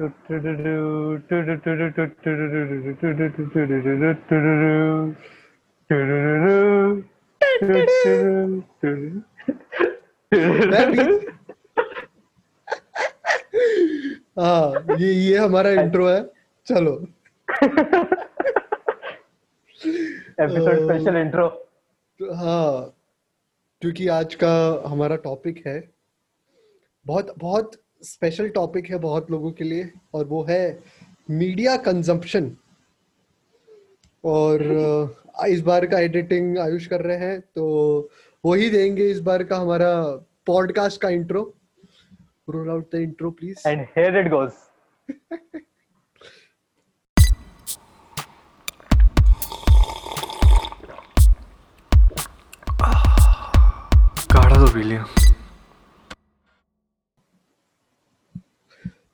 हाँ ये ये हमारा इंट्रो है। चलो। एपिसोड स्पेशल इंट्रो हाँ क्योंकि आज का हमारा टॉपिक है। बहुत बहुत स्पेशल टॉपिक है बहुत लोगों के लिए और वो है मीडिया कंजम्पशन और इस बार का एडिटिंग आयुष कर रहे हैं तो वही देंगे इस बार का हमारा पॉडकास्ट का intro roll out the intro please and here it goes काढ़ा तो पी लिया।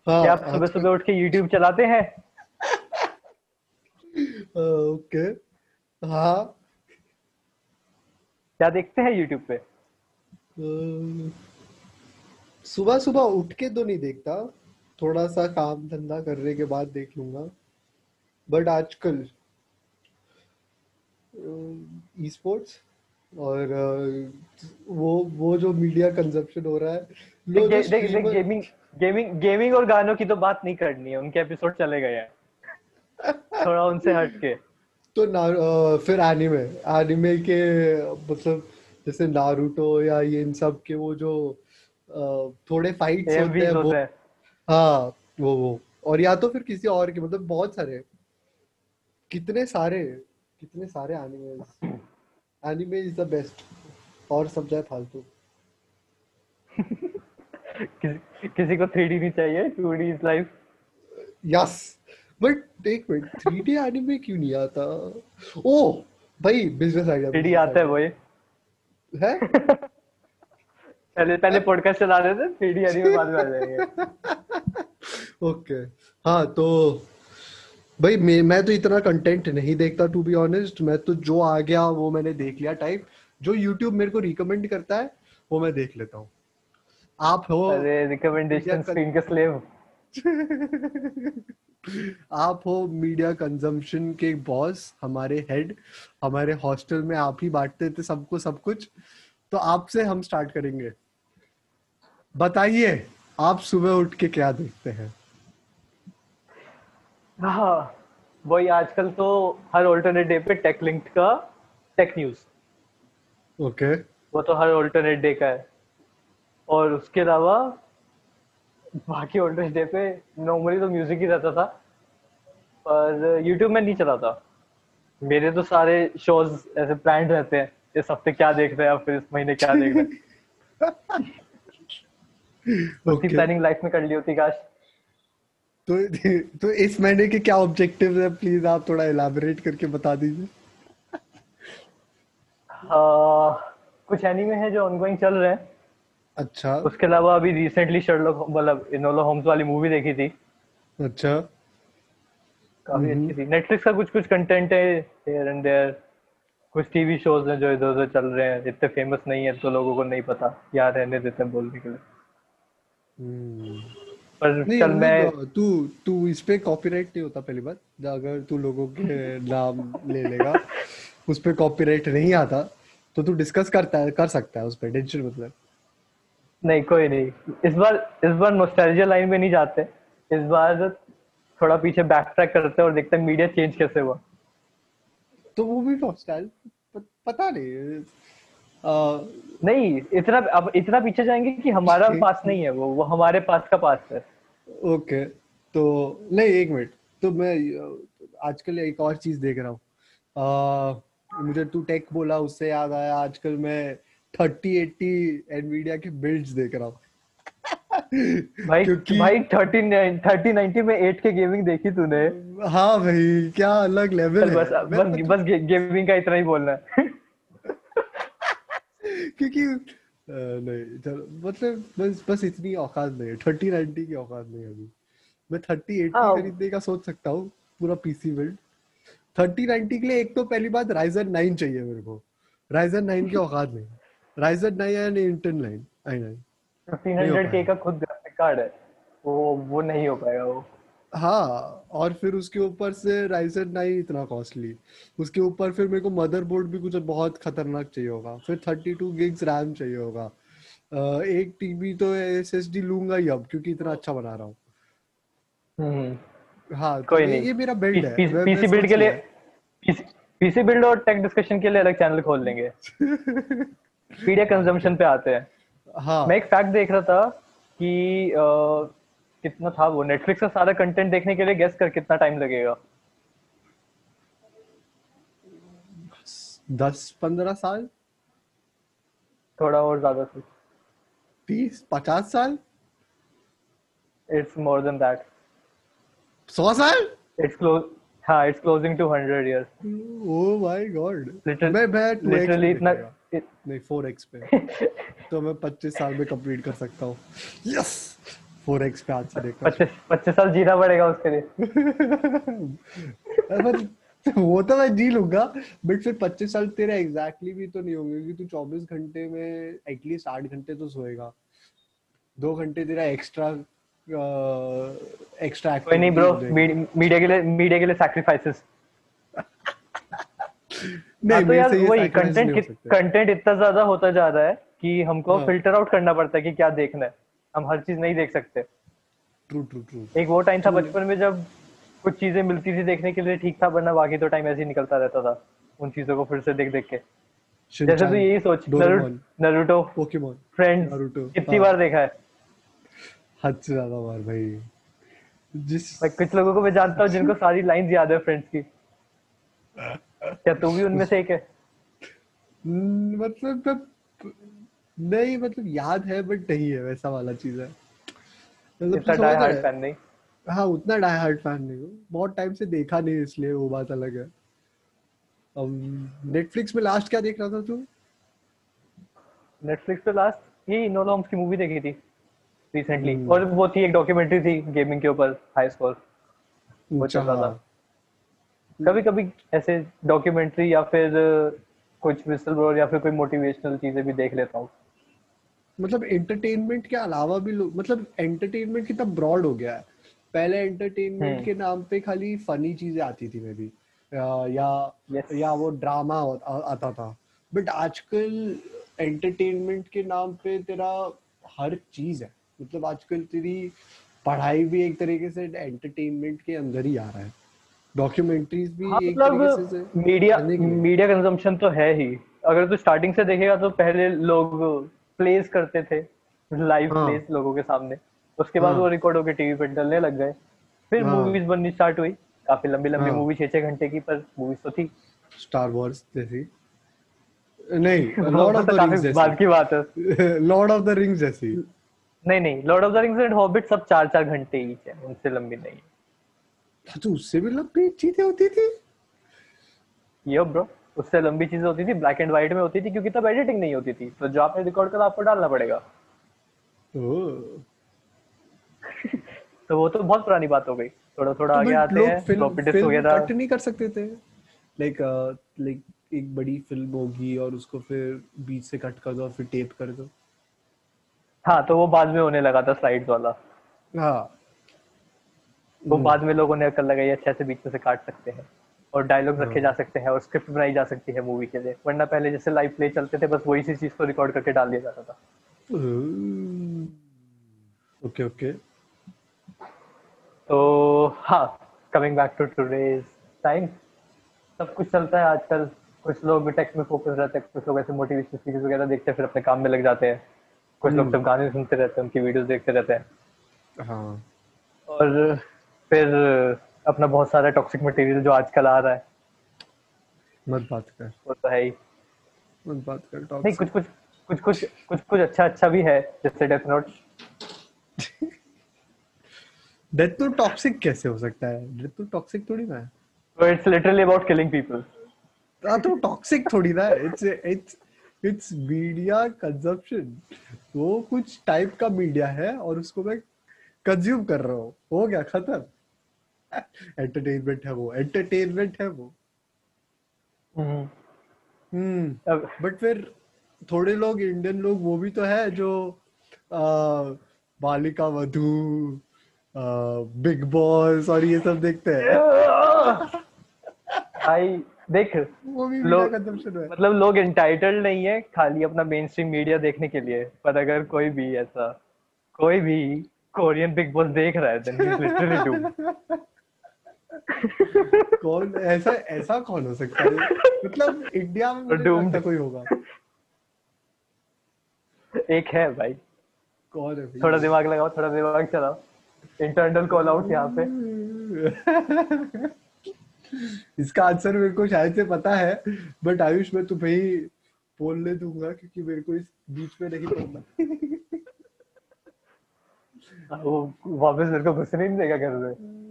क्या आप सुबह सुबह उठ के YouTube चलाते हैं? ओके। हाँ। क्या देखते हैं YouTube पे? सुबह सुबह उठ के तो नहीं देखता। थोड़ा सा काम धंधा करने के बाद देख लूँगा। बट आजकल ई स्पोर्ट्स और वो वो जो मीडिया कंजप्शन हो रहा है। लो देख जो देख देख streamer- गेमिंग गेमिंग गेमिंग और गानों की तो बात नहीं करनी है उनके एपिसोड चले गए हैं। थोड़ा उनसे हट के तो ना फिर एनिमे एनिमे के मतलब जैसे नारुतो या ये इन सब के वो जो थोड़े फाइट्स होते हैं वो हाँ। वो वो। और या तो फिर किसी और के मतलब बहुत सारे। कितने सारे कितने सारे animes anime is the best और सब जाए फालतू। किसी, किसी को 3D नहीं चाहिए 2D is life yes but एक मिनट 3D एनिमे क्यों नहीं आता? ओ भाई बिज़नेस आइडिया 3D आता है वही। है? पहले पहले पॉडकास्ट चला रहे थे 3D एनीमे बाद में आ जाएँगे। ओके हाँ तो भाई मैं मैं तो इतना कंटेंट नहीं देखता टू बी ऑनेस्ट मैं तो जो आ गया वो मैंने देख लिया टाइप जो यूट्यूब मेरे को रिकमेंड करता है वो मैं देख लेता हूँ। आप हो अरे रिकमेंडेशन स्क्रीन के स्लेव आप हो मीडिया कंजम्पशन के बॉस हमारे हेड हमारे हॉस्टल में आप ही बांटते थे सबको सब कुछ। तो आपसे हम स्टार्ट करेंगे। बताइए आप सुबह उठ के क्या देखते हैं? हाँ वही आजकल तो हर ऑल्टरनेट डे पे टेक लिंक्ड का टेक न्यूज़ ओके okay. वो तो हर ऑल्टरनेट डे का है। और उसके अलावा बाकी ऑल्टरनेट डे पे नॉर्मली तो म्यूज़िक ही रहता था पर यूट्यूब में नहीं चलाता। मेरे तो सारे शोज़ ऐसे प्लान रहते हैं इस हफ़्ते क्या देख रहे हैं फिर इस महीने क्या देख रहे हैं। उसकी प्लानिंग लाइफ में कर ली होती काश। तो तो इस महीने के क्या ऑब्जेक्टिव्स है? प्लीज़ आप थोड़ा इलाबोरेट करके बता दीजिए। आ, कुछ एनीमे है जो ऑनगोइंग चल रहे हैं। अच्छा। उसके अलावा अभी रिसेंटली शर्लॉक मतलब इनोला होम्स वाली मूवी देखी थी। अच्छा। काफ़ी अच्छी थी। नेटफ्लिक्स का कुछ कुछ कंटेंट है हियर एंड देयर कुछ टीवी शोज़ हैं जो इधर उधर चल रहे हैं। इतने फ़ेमस नहीं है तो लोगों को नहीं पता। क्या रहने देते हैं बोलने के लिए। हम्म। पर नहीं चल मैं मतलब तू तू इस पे कॉपीराइट नहीं होता पहली बात। अगर तू लोगों के नाम ले लेगा उस पे कॉपीराइट नहीं आता तो तू डिस्कस करता है कर सकता है उस पे। टेंशन मतलब नहीं कोई नहीं। इस बार इस बार नोस्टैल्जिया लाइन में नहीं जाते। इस बार थोड़ा पीछे बैक ट्रैक करते हैं और देखते हैं मीडिया चेंज कैसे हुआ। तो वो भी नॉस्टैल पता नहीं। आ, नहीं इतना अब इतना पीछे जाएँगे कि हमारा पास नहीं है वो वो हमारे पास का पास है। ओके तो नहीं एक मिनट। तो मैं आजकल एक और चीज़ देख रहा हूँ। मुझे तू टेक बोला उससे याद आया। आजकल मैं थर्टी एट्टी एनवीडिया के बिल्ड्स देख रहा हूँ। भाई क्योंकि भाई थर्टी थर्टी नाइनटी में एट के गेमिंग देखी तूने। हाँ भाई क्या अलग लेवल चल है। बस बस बस गे, गेमिंग का इतना ही बोलना है। क्योंकि नहीं चलो मतलब बस बस इतनी औकात नहीं है। थर्टी नाइनटी की औकात नहीं है अभी। मैं थर्टी एट्टी हाँ। खरीदने का सोच सकता हूँ पूरा पीसी बिल्ड थर्टी नाइनटी के लिए एक तो पहली बात राइजन नाइन चाहिए मेरे को। राइजन नाइन की औकात नहीं। Ryzen nine and nine fifteen hundred के का खुद ग्राफिक कार्ड है। वो वो नहीं हो पाएगा वो। हाँ और फिर उसके ऊपर से राइजन नहीं इतना कॉस्टली उसके ऊपर फिर मेरे को मदरबोर्ड भी कुछ बहुत खतरनाक चाहिए होगा। फिर थर्टी टू गिग्स रैम चाहिए होगा। अ, एक टीबी तो एस एस डी लूँगा ही अब क्योंकि इतना अच्छा बना रहा हूँ। हम्म। हाँ तो कोई ये, नहीं। ये मेरा बिल्ड है। पीसी बिल्ड के लिए पीसी बिल्ड और टेक डिस्कशन के लिए अलग चैनल खोल लेंगे। मीडिया कंजम्पशन पे आते हैं। हाँ। मैं एक फैक्ट देख रहा था कि अ, कितना था वो? नेटफ्लिक्स का सारा कंटेंट देखने के लिए गेस कर कितना टाइम लगेगा। दस पंद्रह साल? थोड़ा और ज़्यादा सोच तीस पचास साल? इट्स मोर देन दैट सौ साल? इट्स क्लोज हाँ it's closing to hundred years oh my god मैं मैं लिटरली इतना नहीं फोर एक्स पे। तो मैं पच्चीस साल में कंप्लीट कर सकता हूँ। यस फोर एक्स पे आज से पच्चीस पच्चीस साल जीना पड़ेगा उसके लिए। वो तो मैं जी लूँगा बट फिर पच्चीस साल तेरे एग्जैक्टली भी तो नहीं होंगे क्योंकि तू चौबीस घंटे में एटलीस्ट आठ घंटे तो सोएगा। दो घंटे तेरा एक्स्ट्रा एक्स्ट्रा कोई नहीं ब्रो मीडिया के लिए मीडिया के लिए सैक्रिफाइसेस नहीं तो यार वही हो कंटेंट कंटेंट इतना ज़्यादा होता जा रहा है कि हमको हाँ। फ़िल्टर आउट करना पड़ता है कि क्या देखना है। हम हर चीज़ नहीं देख सकते। ट्रू ट्रू ट्रू एक वो टाइम था बचपन में जब कुछ चीज़ें मिलती थी देखने के लिए ठीक था वरना बाकी तो टाइम ऐसे ही निकलता रहता था उन चीज़ों को फिर से देख देख के जैसे तो यही सोच नरूटो पोकेमोन फ्रेंड्स कितनी हाँ। बार देखा है? हद से ज़्यादा बार भाई। जिस भाई कुछ लोगों को मैं जानता हूँ जिनको सारी लाइंस याद है फ्रेंड्स की। क्या तू भी उनमें से एक है? हम्म, मतलब मैं- नहीं मतलब याद है बट नहीं है वैसा वाला चीज़ है। मतलब तू है? हाँ उतना डाई हार्ड फ़ैन नहीं हूँ। बहुत टाइम से देखा नहीं इसलिए वो बात अलग है। नेटफ्लिक्स में लास्ट क्या देख रहा था तू? नेटफ्लिक्स पे लास्ट ये इनोला होम्स की मूवी देखी थी रिसेंटली हम्म। और वो थी एक डॉक्यूमेंट्री थी गेमिंग के ऊपर हाई स्कोर वो अच्छा, चल रहा था। हाँ। कभी कभी ऐसे डॉक्यूमेंट्री या फिर कुछ विसल ब्लोअर या फिर कोई मोटिवेशनल चीज़ें भी देख लेता हूँ। मतलब एंटरटेनमेंट के अलावा भी लोग मतलब एंटरटेनमेंट कितना ब्रॉड हो गया है। पहले एंटरटेनमेंट हम्म। के नाम पे खाली फनी चीज़ें आती थी मे बी या Yes. या वो ड्रामा आता था। बट आजकल एंटरटेनमेंट के नाम पे तेरा हर चीज़ है। मतलब आजकल तेरी पढ़ाई भी एक तरीके से एंटरटेनमेंट के अंदर ही आ रहा है। डॉक्यूमेंट्रीज भी हाँ एक तरीके से मतलब मीडिया। मीडिया कंजम्पशन तो है ही अगर तू स्टार्टिंग से देखेगा तो पहले लोग प्लेस करते थे लाइव हाँ। प्लेस लोगों के सामने उसके बाद हाँ। वो रिकॉर्ड होकर टीवी पे डलने लग गए फिर हाँ। मूवीज़ बननी स्टार्ट हुई काफ़ी लंबी लंबी हाँ। मूवी छह छह घंटे की पर मूवीज़ तो थी स्टार वॉर्स जैसी नहीं लॉर्ड ऑफ़ द रिंग्स बाद की बात है लॉर्ड ऑफ़ द रिंग्स जैसी नहीं नहीं Lord of the Rings and Hobbit सब चार चार घंटे ही है उनसे लंबी नहीं तो उससे भी लंबी चीज़ें होती थी? ये ब्रो उससे लंबी चीज़ें होती थी ब्लैक एंड व्हाइट में होती थी क्योंकि तब एडिटिंग नहीं होती थी। तो जो आपने रिकॉर्ड करा आपको डालना पड़ेगा। तो वो तो बहुत पुरानी बात हो गई। थोड़ा थोड़ा आगे आते हैं फ्लॉपी डिस्क वगैरह। कट नहीं कर सकते थे? लाइक लाइक एक बड़ी फ़िल्म होगी और उसको फिर बीच से कट कर दो और फिर टेप कर दो। हाँ तो वो बाद में होने लगा था स्लाइड्स वाला। हाँ। वो बाद में लोगों ने अकल लगाई अच्छा से बीच में से काट सकते हैं। और डायलॉग रखे जा सकते हैं और स्क्रिप्ट बनाई जा सकती है मूवी के लिए। वरना पहले जैसे लाइव प्ले चलते थे बस वही सी चीज़ को रिकॉर्ड करके डाल दिया जाता था। Okay okay. तो हाँ coming back to today's time सब कुछ चलता है आजकल। कुछ लोग टेक में फोकस रहते हैं कुछ लोग ऐसे मोटिवेशनल स्पीचेस वगैरह देखते हैं फिर अपने काम में लग जाते हैं। कुछ लोग सब गाने सुनते रहते हैं उनकी वीडियोस देखते रहते हैं। हाँ। और फिर अपना बहुत सारा टॉक्सिक मटेरियल जो आजकल आ रहा है। मत बात कर। वो तो है ही। मत बात कर टॉक नहीं कुछ कुछ कुछ कुछ कुछ कुछ अच्छा अच्छा भी है जैसे डेथ नोट डेथ तो टॉक्सिक कैसे हो सकता है? डेथ तो टॉक्सिक थोड़ी ना है। तो it's literally about killing people हाँ तो टॉक्सिक थोड़ी ना है। It's it's it's media consumption वो कुछ टाइप का मीडिया है और उसको मैं कंज्यूम कर रहा हूँ। हो गया खत्म। एंटरटेनमेंट है वो। एंटरटेनमेंट है वो। हम्म। बट फिर थोड़े लोग इंडियन लोग वो भी तो है जो बालिका वधु बिग बॉस और ये सब देखते हैं। भाई देख वो भी लो- है। मतलब लोग इंटाइटल्ड नहीं है खाली अपना मेन स्ट्रीम मीडिया देखने के लिए। पर अगर कोई भी ऐसा कोई भी कोरियन बिग बॉस देख रहा है देन ही लिटरली डू कौन? ऐसा ऐसा कौन हो सकता है? मतलब इंडिया में मुझे कोई होगा। एक है भाई। कौन है थोड़ा दिमाग लगाओ थोड़ा दिमाग चलाओ। इंटरनल कॉल आउट यहाँ पे। इसका आंसर मेरे को शायद से पता है बट आयुष मैं तुम्हें ही बोलने दूँगा क्योंकि मेरे को इस बीच में नहीं पड़ना वो वापस मेरे को घुसने नहीं देगा घर में।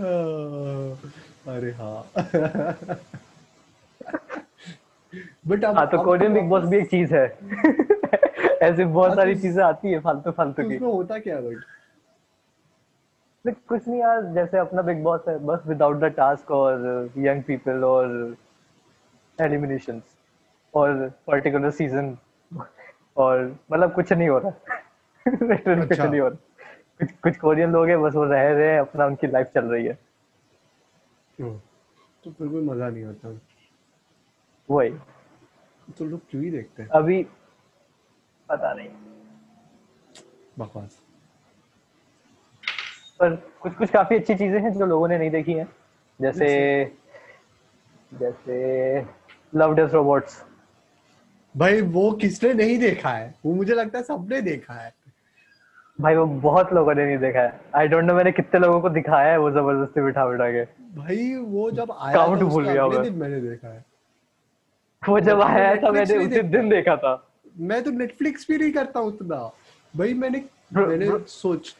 अरे हाँ। बट अब हाँ तो कोरियन बिग बॉस भी एक चीज़ है। ऐसे बहुत हाँ, सारी तो- चीज़ें आती है फालतू फालतू तो की। उसमें होता क्या है बट कुछ नहीं यार जैसे अपना बिग बॉस है बस विदाउट द टास्क और यंग पीपल और एलिमिनेशन और पर्टिकुलर सीज़न और मतलब कुछ नहीं हो रहा। Literally कुछ अच्छा। नहीं हो रहा। कुछ कुछ कोरियन लोग हैं बस वो रह रहे हैं अपना उनकी लाइफ चल रही है। तो फिर कोई मज़ा नहीं आता। वही। तो लोग क्यों ही देखते हैं? अभी पता नहीं। बकवास। पर कुछ कुछ काफ़ी अच्छी चीज़ें हैं जो लोगों ने नहीं देखी हैं। जैसे जैसे लव डेस रोबोट्स भाई वो किसने नहीं देखा है? वो मुझे लगता है सबने देखा है। भाई वो बहुत लोगों ने नहीं देखा है। आई डोंट नो मैंने कितने लोगों को दिखाया है वो ज़बरदस्ती बिठा बिठा के। भाई वो जब आया था भूल गया मैं। मैंने देखा है। वो जब आया था मैंने उसी दिन देखा। था। मैं तो नेटफ्लिक्स भी नहीं करता उतना। भाई मैंने मैंने सोच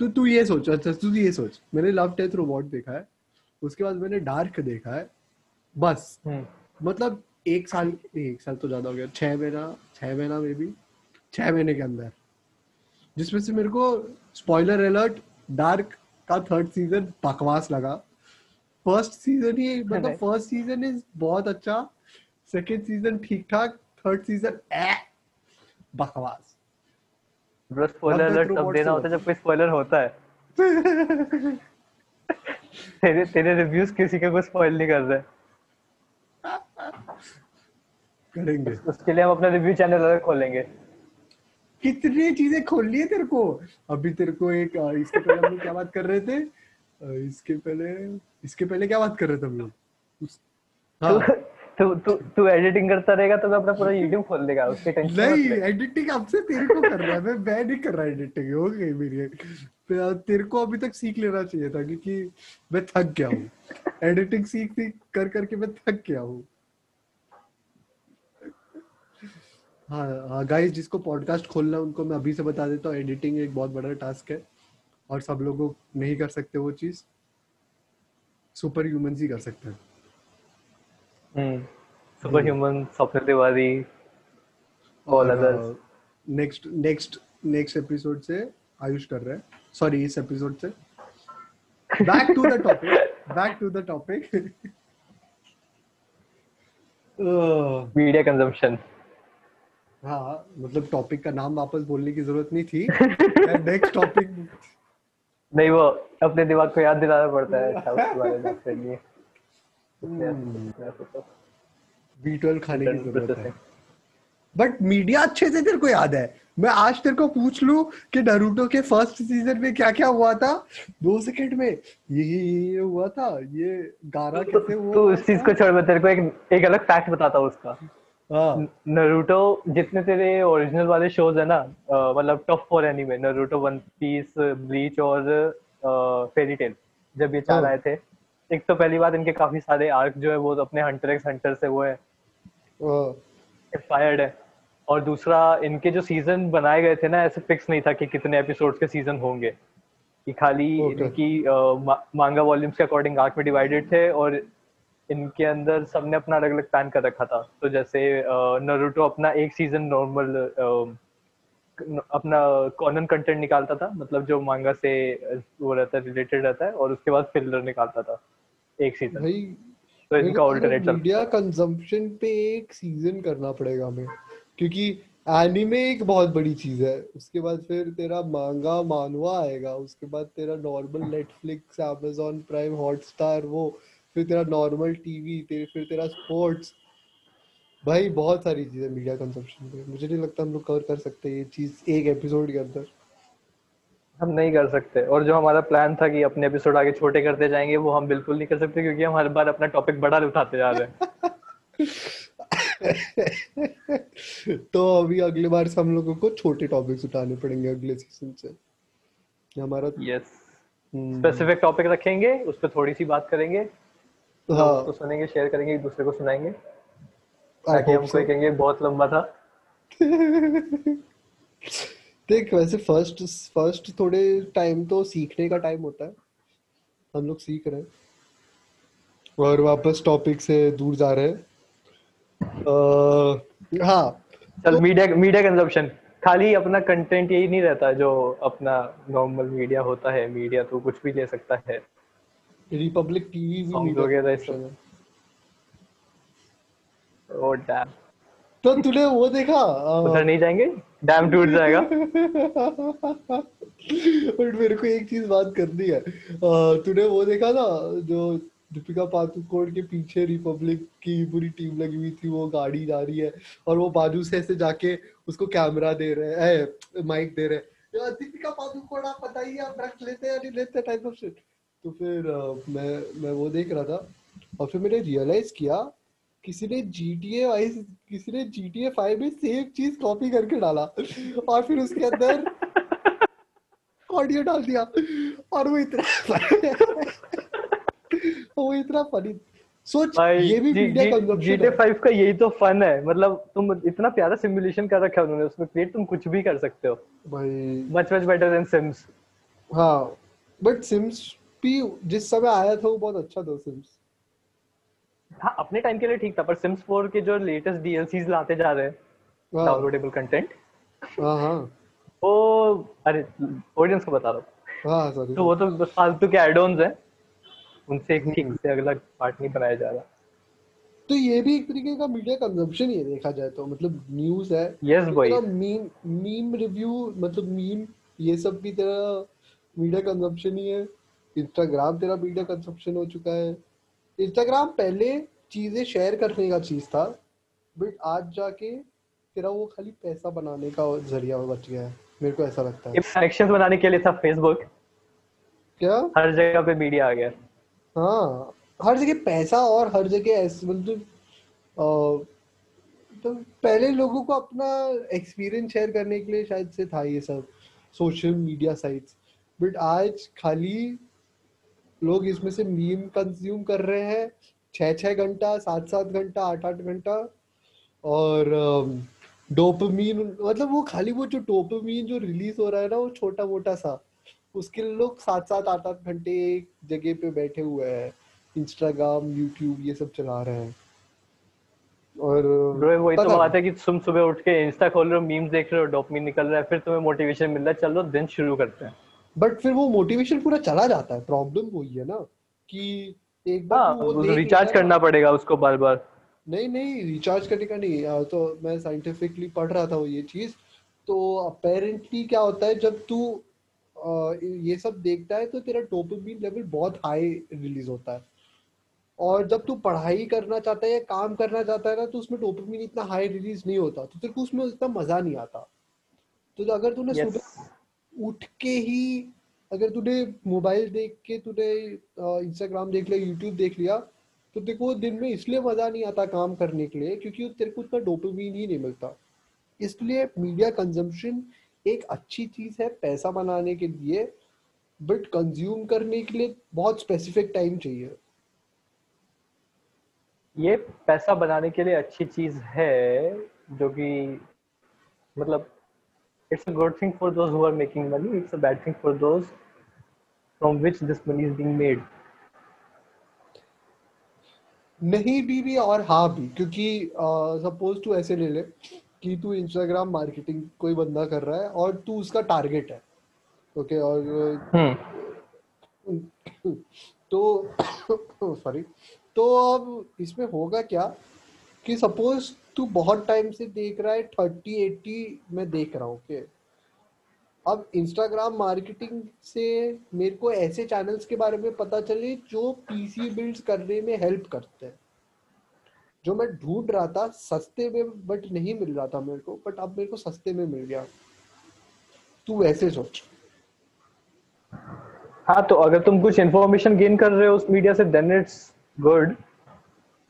तू तू ये सोच अच्छा तू ये सोच। मैंने लव डेथ रोबोट देखा है। उसके बाद मैंने डार्क देखा है। बस। हम्म, मतलब एक साल नहीं एक साल तो ज़्यादा हो गया। छह महीना छह महीना में भी छह महीने के अंदर। जिसमें से मेरे को स्पॉइलर अलर्ट डार्क का थर्ड सीज़न बकवास लगा। फ़र्स्ट सीज़न ही मतलब फ़र्स्ट सीज़न इज़ बहुत अच्छा। सेकंड सीज़न ठीक ठाक थर्ड सीज़न ए बकवास bro स्पॉइलर अलर्ट तब देना होता है जब कोई स्पॉइलर होता है। तेरे तेरे रिव्यूज़ किसी का कोई स्पॉइल नहीं कर रहे। करेंगे। उसके लिए हम अपना रिव्यू चैनल अलग खोलेंगे। कितनी चीज़ें खोल ली है तेरे को? अभी तेरे को एक इसके पहले हम लोग क्या बात कर रहे थे? इसके पहले इसके पहले क्या बात कर रहे थे हम लोग? हाँ। तू तू तू एडिटिंग करता रहेगा तो मैं अपना पूरा यूट्यूब खोल देगा उसकी टेंशन नहीं एडिटिंग आपसे तेरे को कर रहा है मैं मैं नहीं कर रहा एडिटिंग हो गई मेरी। तेरे को अभी तक सीख लेना चाहिए था क्योंकि मैं थक गया हूँ। एडिटिंग सीख सीख कर करके मैं थक गया हूँ। हाँ हाँ गाइस जिसको पॉडकास्ट खोलना है उनको मैं अभी से बता देता हूँ एडिटिंग एक बहुत बड़ा टास्क है और सब लोगों नहीं कर सकते वो चीज़। सुपर ह्यूमन ही कर सकते हैं। हम्म। Super human Swapn Tiwari all others next next next episode से आयुष कर रहे हैं। सॉरी इस एपिसोड से। Back to the topic back to the topic media consumption हाँ मतलब टॉपिक का नाम वापस बोलने की ज़रूरत नहीं थी। नेक्स्ट टॉपिक नहीं वो अपने दिमाग को याद दिलाना पड़ता है अच्छा उसके बारे में अपने लिए बी ट्वेल्व खाने की ज़रूरत है। बट मीडिया अच्छे से तेरे को याद है। मैं आज तेरे को पूछ लूँ कि नारुतो के फ़र्स्ट सीज़न में क्या क्या हुआ था। दो सेकंड में ये ये हुआ था ये गारा तो कैसे हुआ तू इस चीज़ को छोड़ मैं तेरे को एक एक अलग फैक्ट बताता हूँ उसका। नरूटो जितने तेरे ओरिजिनल वाले शोज़ है ना मतलब top four anime Naruto One Piece Bleach और फेरी टेल जब ये चार हाँ। आए थे एक तो पहली बात इनके काफ़ी सारे आर्क जो है वो अपने हंटर एक्स हंटर से वो है। हाँ, इंस्पायर्ड है। और दूसरा इनके जो सीज़न बनाए गए थे ना ऐसे फिक्स नहीं था कि कितने एपिसोड्स के सीज़न होंगे। कि खाली Okay. इनकी मांगा वॉल्यूम्स के अकॉर्डिंग आर्क में डिवाइडेड थे और इनके अंदर सबने अपना अलग अलग प्लान कर रखा था। तो जैसे नरूटो अपना एक सीज़न नॉर्मल अपना कॉनन कंटेंट निकालता था मतलब जो मांगा से वो रहता है रिलेटेड रहता है और उसके बाद फिलर निकालता था एक सीज़न भाई तो इनका ऑल्टरनेट मीडिया कंजम्पशन पे एक सीज़न करना पड़ेगा हमें क्योंकि एनिमे एक बहुत बड़ी चीज़ है। उसके बाद फिर तेरा मांगा मानवा आएगा उसके बाद तेरा normal Netflix amazon Prime Hotstar वो फिर तेरा नॉर्मल टीवी तेरे फिर तेरा स्पोर्ट्स भाई बहुत सारी चीज़ें मीडिया कंजप्शन पे। मुझे नहीं लगता हम लोग कवर कर सकते ये चीज़ एक एपिसोड के अंदर। हम नहीं कर सकते। और जो हमारा प्लान था कि अपने एपिसोड आगे छोटे करते जाएँगे वो हम बिल्कुल नहीं कर सकते क्योंकि हम हर बार अपना टॉपिक बड़ा उठाते जा रहे हैं। तो अभी अगले बार से हम लोगों को छोटे टॉपिक्स उठाने पड़ेंगे अगले सीज़न से। हमारा यस स्पेसिफिक टॉपिक रखेंगे उस पर थोड़ी सी बात करेंगे। हाँ। तो सुनेंगे शेयर करेंगे एक दूसरे को सुनाएँगे। ताकि हम कोई कहेंगे बहुत लंबा था। देख वैसे फ़र्स्ट फ़र्स्ट थोड़े टाइम तो सीखने का टाइम होता है। हम लोग सीख रहे हैं। और वापस टॉपिक से दूर जा रहे हैं। हाँ। चल मीडिया मीडिया कंजप्शन खाली अपना कंटेंट यही नहीं रहता जो अपना नॉर्मल मीडिया होता है मीडिया तो कुछ भी ले सकता है। रिपब्लिक टीवी भी Songs मीडिया वगैरह कंजप्शन है ओ डैम तो तूने वो देखा उधर नहीं जाएँगे? डैम टूट जाएगा। बट मेरे को एक चीज़ बात करनी है। तूने वो देखा ना जो दीपिका पादुकोण के पीछे रिपब्लिक की पूरी टीम लगी हुई थी वो गाड़ी जा रही है और वो बाजू से ऐसे जाके उसको कैमरा दे रहे हैं माइक दे रहे हैं। दीपिका पादुकोण आप बताइए आप ड्रग्स लेते हैं या नहीं लेते टाइप ऑफ़ शिट तो फिर मैं मैं वो देख रहा था और फिर मैंने रियलाइज़ किया किसी ने GTA वाइस किसी ने GTA 5 में सेम चीज़ कॉपी करके डाला और फिर उसके अंदर ऑडियो डाल दिया और वो इतना वो इतना फनी सोच ये भी मीडिया कंजप्शन जीटे फाइव का यही तो फन है मतलब तुम इतना प्यारा सिमुलेशन कर रखा है उन्होंने उसमें क्रिएट तुम कुछ भी कर सकते हो। भाई। Much much better than Sims हाँ बट सिम्स भी जिस समय आया था वो बहुत अच्छा था सिम्स हाँ अपने टाइम के लिए ठीक था पर सिम्स 4 के जो लेटेस्ट डीएलसीज लाते जा रहे हैं हाँ। डाउनलोडेबल कंटेंट हाँ हाँ। वो अरे ऑडियंस को बता रहा हूँ। हाँ सॉरी तो वो तो बस फालतू के एड ऑन्स हैं उनसे एक ठीक से अगला पार्ट नहीं बनाया जा रहा। तो ये भी एक तरीके का मीडिया कंजप्शन ही है देखा जाए तो। मतलब न्यूज़ है यस भाई तेरा मीम मीम रिव्यू मतलब मीम ये सब भी तेरा मीडिया कंजप्शन ही है। इंस्टाग्राम तेरा मीडिया कंजप्शन हो चुका है। इंस्टाग्राम पहले चीज़ें शेयर करने का चीज़ था बट आज जाके तेरा वो खाली पैसा बनाने का ज़रिया बच गया है। मेरे को ऐसा लगता है। कनेक्शंस बनाने के लिए था फेसबुक क्या? हर जगह पे मीडिया आ गया। हाँ हर जगह पैसा और हर जगह ऐसे मतलब तो पहले लोगों को अपना एक्सपीरियंस शेयर करने के लिए शायद से था ये सब सोशल मीडिया साइट्स बट आज खाली लोग इसमें से मीम कंज्यूम कर रहे हैं। छः छः घंटा सात सात घंटा आठ आठ घंटा। और डोपामीन मतलब वो खाली वो जो डोपामीन जो रिलीज़ हो रहा है ना वो छोटा मोटा सा उसके लिए लोग सात सात आठ आठ घंटे एक जगह पे बैठे हुए हैं। इंस्टाग्राम यूट्यूब ये सब चला रहे हैं। और वही तो बात है कि तुम सुबह उठ के इंस्टा खोल रहे हो मीम्स देख रहे हो डोपमीन निकल रहा है फिर तुम्हें मोटिवेशन मिल रहा है। चलो दिन शुरू करते हैं। बट फिर वो मोटिवेशन पूरा चला जाता है। प्रॉब्लम वही है ना कि एक बार हाँ वो रिचार्ज करना पड़ेगा उसको बार बार नहीं नहीं रिचार्ज करने का नहीं। तो मैं साइंटिफिकली पढ़ रहा था वो ये चीज़। तो अपेरेंटली क्या होता है जब तू ये सब देखता है तो तेरा डोपामिन लेवल बहुत हाई रिलीज़ होता है। और जब तू पढ़ाई करना चाहता है या काम करना चाहता है ना तो उसमें डोपामिन इतना हाई रिलीज़ नहीं होता। तो तेरे को उसमें इतना मज़ा नहीं आता। तो अगर तूने यस सुबह उठ के ही अगर तूने मोबाइल देख के तूने इंस्टाग्राम देख लिया यूट्यूब देख लिया तो तेरे को दिन में इसलिए मज़ा नहीं आता काम करने के लिए क्योंकि तेरे को उतना डोपामिन ही नहीं मिलता। इसलिए मीडिया कंजम्पशन एक अच्छी चीज़ है पैसा बनाने के लिए बट कंज्यूम करने के लिए बहुत स्पेसिफिक टाइम चाहिए। ये पैसा बनाने के लिए अच्छी चीज़ है जो कि मतलब it's a good thing for those who are making money it's a bad thing for those from which this money is being made नहीं भी भी और हाँ भी क्योंकि सपोज़ तू ऐसे ले ले कि तू इंस्टाग्राम मार्केटिंग कोई बंदा कर रहा है और तू उसका टारगेट है ओके और हम्म। तो सॉरी तो अब इसमें होगा क्या? कि सपोज़ तू बहुत टाइम से देख रहा है थर्टी एट्टी मैं देख रहा हूँ ओके अब इंस्टाग्राम मार्केटिंग से मेरे को ऐसे चैनल्स के बारे में पता चले जो पीसी बिल्ड करने में हेल्प करते हैं। जो मैं ढूंढ रहा था, सस्ते में बट नहीं मिल रहा था मेरे को बट अब मेरे को सस्ते में मिल गया। तू वैसे सोच। हाँ तो अगर तुम कुछ इन्फॉर्मेशन गेन कर रहे हो उस मीडिया से देन इट्स गुड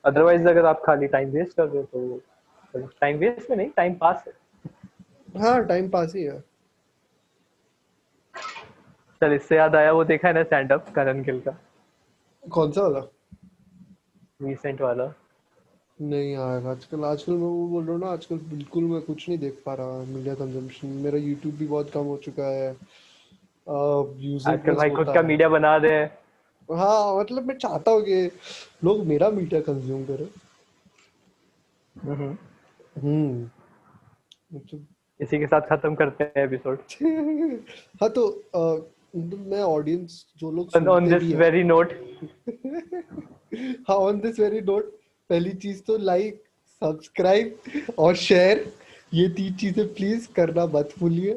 अदरवाइज़ अगर आप खाली टाइम वेस्ट कर रहे हो तो टाइम वेस्ट में नहीं टाइम पास है। हाँ टाइम पास ही है। चल इससे याद आया वो देखा है ना स्टैंड अप करण गिल का? कौन सा वाला? रिसेंट वाला। नहीं यार आजकल आजकल मैं वो बोल रहा हूँ ना आजकल बिल्कुल मैं कुछ नहीं देख पा रहा मीडिया कंजम्पशन मेरा यूट्यूब भी बहुत कम हो चुका है। म्यूज़िक आजकल भाई खुद का मीडिया बना दे। हाँ मतलब मैं चाहता हूँ कि लोग मेरा मीडिया कंज्यूम करें। हम्म। हम्म। मतलब इसी के साथ खत्म करते हैं एपिसोड हाँ तो अ, मतलब मैं ऑडियंस जो लोग ऑन दिस वेरी नोट हाँ। ऑन दिस वेरी नोट पहली चीज़ तो लाइक सब्सक्राइब और शेयर ये तीन चीज़ें प्लीज़ करना मत भूलिए।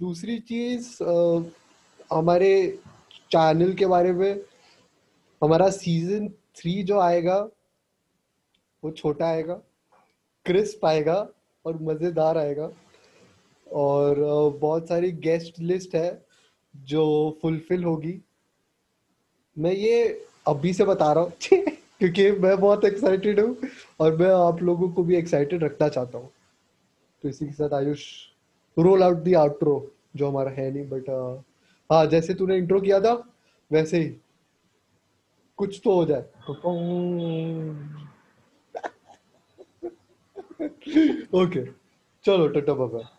दूसरी चीज़ हमारे चैनल के बारे में, हमारा सीज़न थ्री जो आएगा, वो छोटा आएगा क्रिस्प आएगा और मज़ेदार आएगा। और बहुत सारी गेस्ट लिस्ट है जो फुलफिल होगी। मैं ये अभी से बता रहा हूँ, क्योंकि मैं बहुत एक्साइटेड हूँ और मैं आप लोगों को भी एक्साइटेड रखना चाहता हूँ। तो इसी के साथ Ayush roll out the outro जो हमारा है नहीं बट हाँ जैसे तूने इंट्रो किया था, वैसे ही। कुछ तो हो जाए। ओके चलो, टाटा बाय